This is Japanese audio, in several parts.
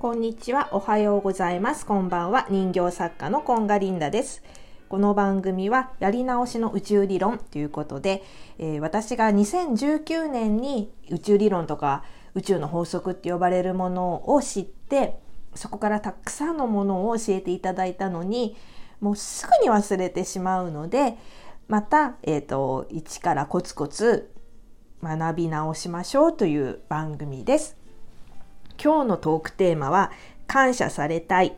こんにちは、おはようございます。こんばんは、人形作家のコンガリンダです。この番組は、やり直しの宇宙理論ということで、えー私が2019年に宇宙理論とか宇宙の法則って呼ばれるものを知って、そこからたくさんのものを教えていただいたのに、もうすぐに忘れてしまうので、また、えっ、と、一からコツコツ学び直しましょうという番組です。今日のトークテーマは感謝されたい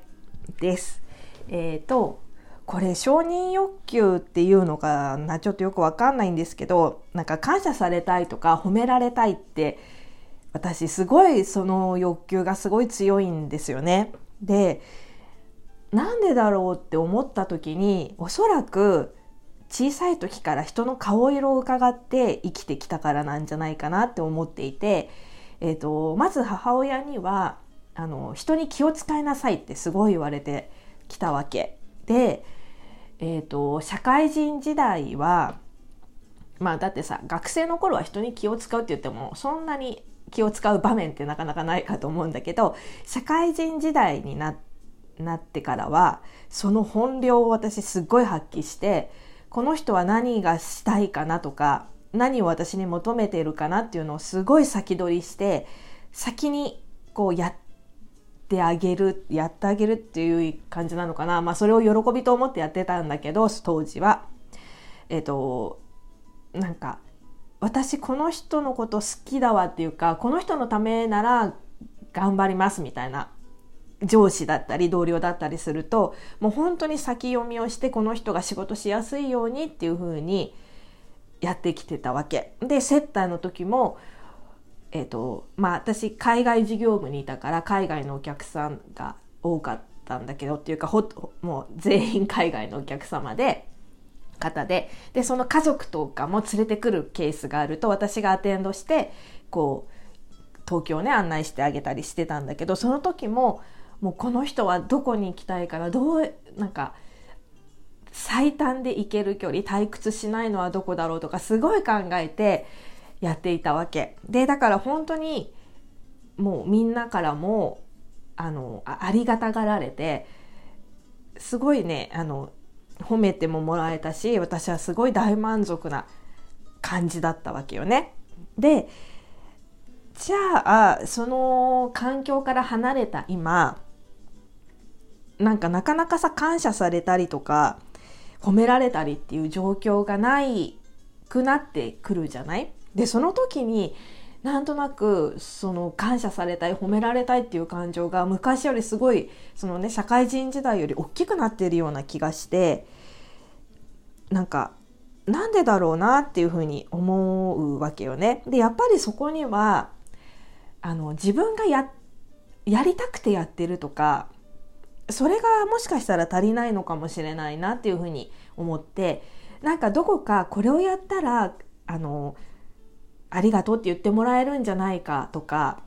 です。えっ、と、これ承認欲求っていうのかなちょっとよくわかんないんですけど、なんか感謝されたいとか褒められたいって私すごいその欲求がすごい強いんですよね。で、なんでだろうって思った時におそらく小さい時から人の顔色を伺って生きてきたからなんじゃないかなって思っていて、えー、とまず母親にはあの人に気を使いなさいってすごい言われてきたわけで、えー、と社会人時代はまあだってさ学生の頃は人に気を使うって言ってもそんなに気を使う場面ってなかなかないかと思うんだけど社会人時代にななってからはその本領を私すっごい発揮してこの人は何がしたいかなとか何を私に求めているかなっていうのをすごい先取りして先にこうやってあげるやってあげるっていう感じなのかなまあそれを喜びと思ってやってたんだけど当時は。えっ、となんか私この人のこと好きだわっていうかこの人のためなら頑張りますみたいな上司だったり同僚だったりするともう本当に先読みをしてこの人が仕事しやすいようにっていう風にやってきてたわけ。で接待の時もえっ、とまあ私海外事業部にいたから海外のお客さんが多かったんだけどっていうかほもう全員海外のお客様で方で。でその家族とかも連れてくるケースがあると私がアテンドしてこう東京ね案内してあげたりしてたんだけどその時ももうこの人はどこに行きたいからどうなんか最短で行ける距離退屈しないのはどこだろうとかすごい考えてやっていたわけでだから本当にもうみんなからもあのありがたがられてすごいねあの褒めてももらえたし私はすごい大満足な感じだったわけよね。でじゃあその環境から離れた今なんかなかなかさ感謝されたりとか褒められたりっていう状況がないくなってくるじゃない？でその時になんとなくその感謝されたい褒められたいっていう感情が昔よりすごいそのね社会人時代より大きくなっているような気がしてなんかなんでだろうなっていうふうに思うわけよね。でやっぱりそこにはあの自分がややりたくてやってるとかそれがもしかしたら足りないのかもしれないなっていうふうに思ってなんかどこかこれをやったらあのありがとうって言ってもらえるんじゃないかとか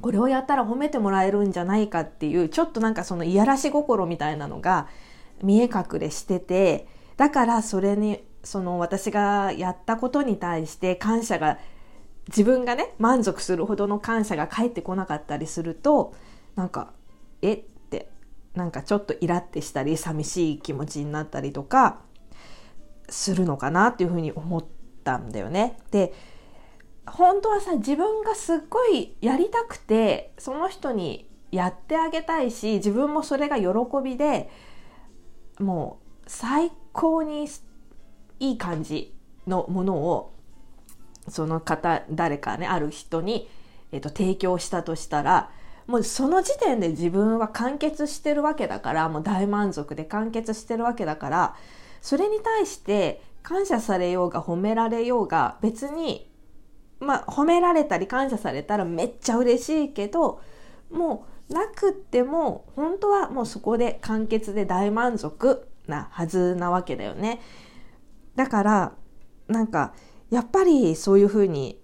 これをやったら褒めてもらえるんじゃないかっていうちょっとなんかそのいやらし心みたいなのが見え隠れしててだからそれにその私がやったことに対して感謝が自分がね満足するほどの感謝が返ってこなかったりするとなんかえっなんかちょっとイラってしたり寂しい気持ちになったりとかするのかなっていうふうに思ったんだよね。で本当はさ自分がすっごいやりたくてその人にやってあげたいし自分もそれが喜びでもう最高にいい感じのものをその方誰かねある人に、えー、と提供したとしたらもうその時点で自分は完結してるわけだからもう大満足で完結してるわけだからそれに対して感謝されようが褒められようが別にまあ褒められたり感謝されたらめっちゃ嬉しいけどもうなくっても本当はもうそこで完結で大満足なはずなわけだよね。だからなんかやっぱりそういうふうに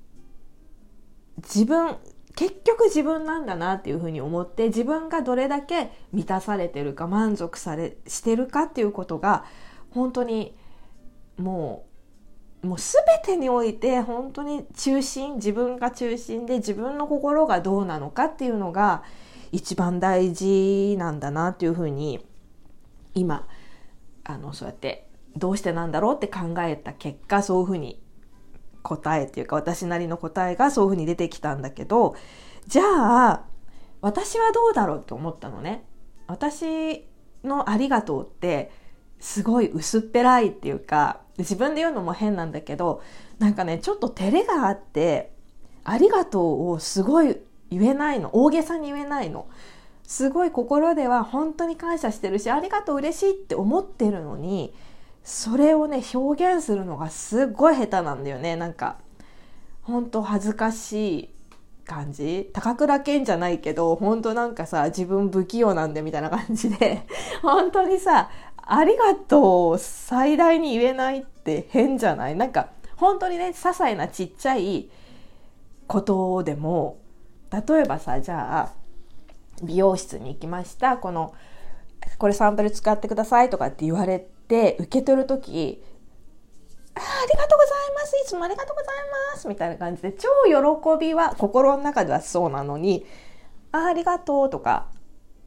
自分結局自分なんだなっていうふうに思って自分がどれだけ満たされてるか満足されしてるかっていうことが本当にもうもう全てにおいて本当に中心自分が中心で自分の心がどうなのかっていうのが一番大事なんだなっていうふうに今あのそうやってどうしてなんだろうって考えた結果そういうふうに答えっていうか私なりの答えがそういうふうに出てきたんだけどじゃあ私はどうだろうって思ったのね。私のありがとうってすごい薄っぺらいっていうか自分で言うのも変なんだけどなんかねちょっと照れがあってありがとうをすごい言えないの大げさに言えないのすごい心では本当に感謝してるしありがとう嬉しいって思ってるのにそれをね表現するのがすっごい下手なんだよね。なんか本当恥ずかしい感じ。高倉健じゃないけど本当なんかさ自分不器用なんでみたいな感じで。本当にさありがとう最大に言えないって変じゃない？なんか本当にね些細なちっちゃいことでも例えばさじゃあ美容室に行きました。このこれサンプル使ってくださいとかって言われてで受け取る時あありがとうございます。いつもありがとうございます。みたいな感じで、超喜びは心の中ではそうなのに、あありがとうとか、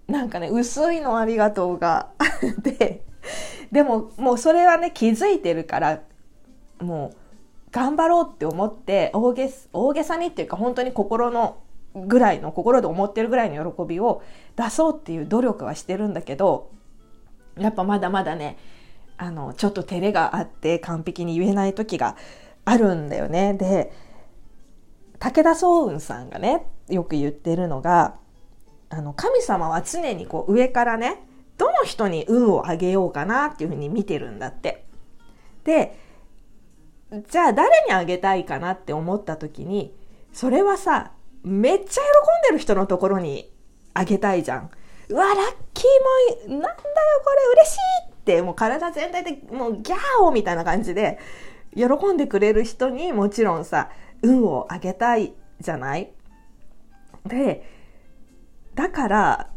なんかね、薄いのありがとうが で、でももうそれはね、気づいてるから、もう頑張ろうって思って大げ大げさにっていうか本当に心のぐらいの心で思ってるぐらいの喜びを出そうっていう努力はしてるんだけどやっぱまだまだねあのちょっと照れがあって完璧に言えない時があるんだよね。で武田壮雲さんがねよく言ってるのがあの神様は常にこう上からねどの人に運をあげようかなっていうふうに見てるんだって。でじゃあ誰にあげたいかなって思った時にそれはさめっちゃ喜んでる人のところにあげたいじゃん。うわラッキーもなんだよこれ嬉しいってもう体全体でもうギャーオみたいな感じで喜んでくれる人にもちろんさ運をあげたいじゃない？でだから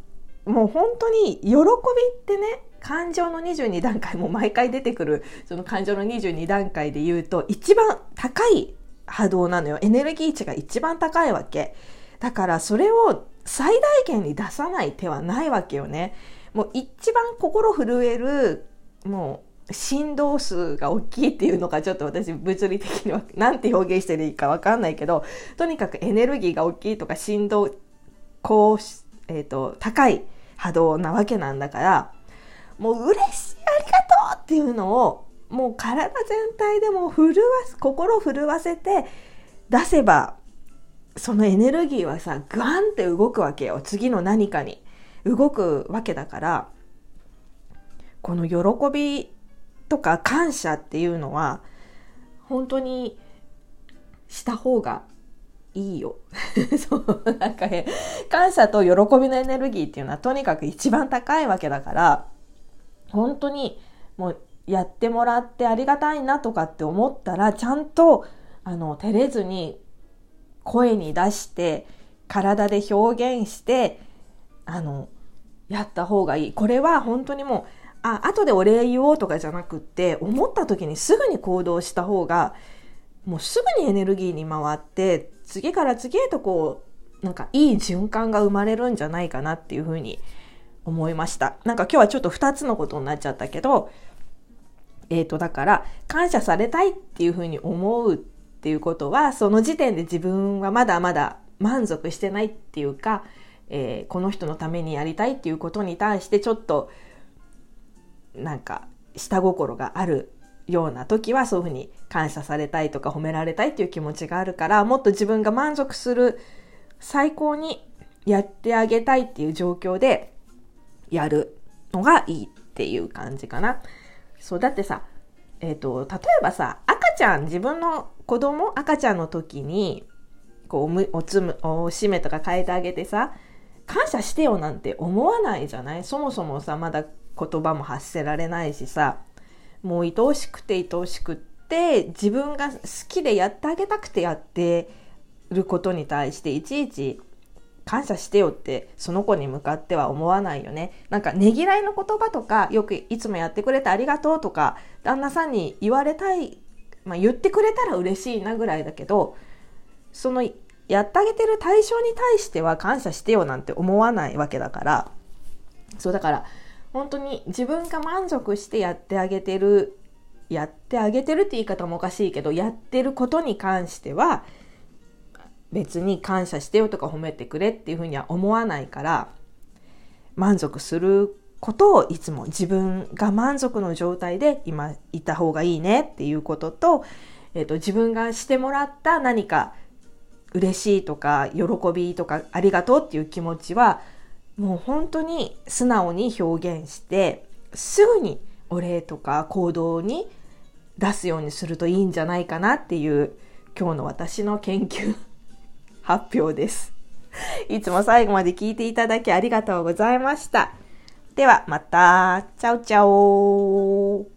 もう本当に喜びってね感情の22段階も毎回出てくるその感情の22段階で言うと一番高い波動なのよ。エネルギー値が一番高いわけ。だからそれを最大限に出さない手はないわけよね。もう一番心震えるもう振動数が大きいっていうのかちょっと私物理的には何て表現していいか分かんないけどとにかくエネルギーが大きいとか振動こう、えーと、高い波動なわけなんだからもう嬉しいありがとうっていうのをもう体全体でも震わす心震わせて出せばそのエネルギーはさガンって動くわけよ次の何かに。動くわけだからこの喜びとか感謝っていうのは本当にした方がいいよ。そうなんかね感謝と喜びのエネルギーっていうのはとにかく一番高いわけだから本当にもうやってもらってありがたいなとかって思ったらちゃんとあの照れずに声に出して体で表現してあのやった方がいい。これは本当にもう、あ、後でお礼言おうとかじゃなくって、思った時にすぐに行動した方が、もうすぐにエネルギーに回って、次から次へとこう、なんかいい循環が生まれるんじゃないかなっていうふうに思いました。なんか今日はちょっと2つのことになっちゃったけど、えっ、ー、と、だから、感謝されたいっていうふうに思うっていうことは、その時点で自分はまだまだ満足してないっていうか、えー、この人のためにやりたいっていうことに対してちょっとなんか下心があるような時はそういうふうに感謝されたいとか褒められたいっていう気持ちがあるからもっと自分が満足する最高にやってあげたいっていう状況でやるのがいいっていう感じかな。そうだってさ、えっ、ー、と例えばさ赤ちゃん自分の子供赤ちゃんの時にこうおつむおしめとか変えてあげてさ感謝してよなんて思わないじゃない？そもそもさまだ言葉も発せられないしさもう愛おしくて愛おしくって自分が好きでやってあげたくてやってることに対していちいち感謝してよってその子に向かっては思わないよね。なんかねぎらいの言葉とかよくいつもやってくれてありがとうとか旦那さんに言われたい、まあ、言ってくれたら嬉しいなぐらいだけどそのやってあげてる対象に対しては感謝してよなんて思わないわけだから。そうだから本当に自分が満足してやってあげてるやってあげてるって言い方もおかしいけどやってることに関しては別に感謝してよとか褒めてくれっていうふうには思わないから満足することをいつも自分が満足の状態で今いた方がいいねっていうことと,、えーと、自分がしてもらった何か嬉しいとか喜びとかありがとうっていう気持ちはもう本当に素直に表現してすぐにお礼とか行動に出すようにするといいんじゃないかなっていう今日の私の研究 発表です。いつも最後まで聞いていただきありがとうございました。ではまた。チャオチャオ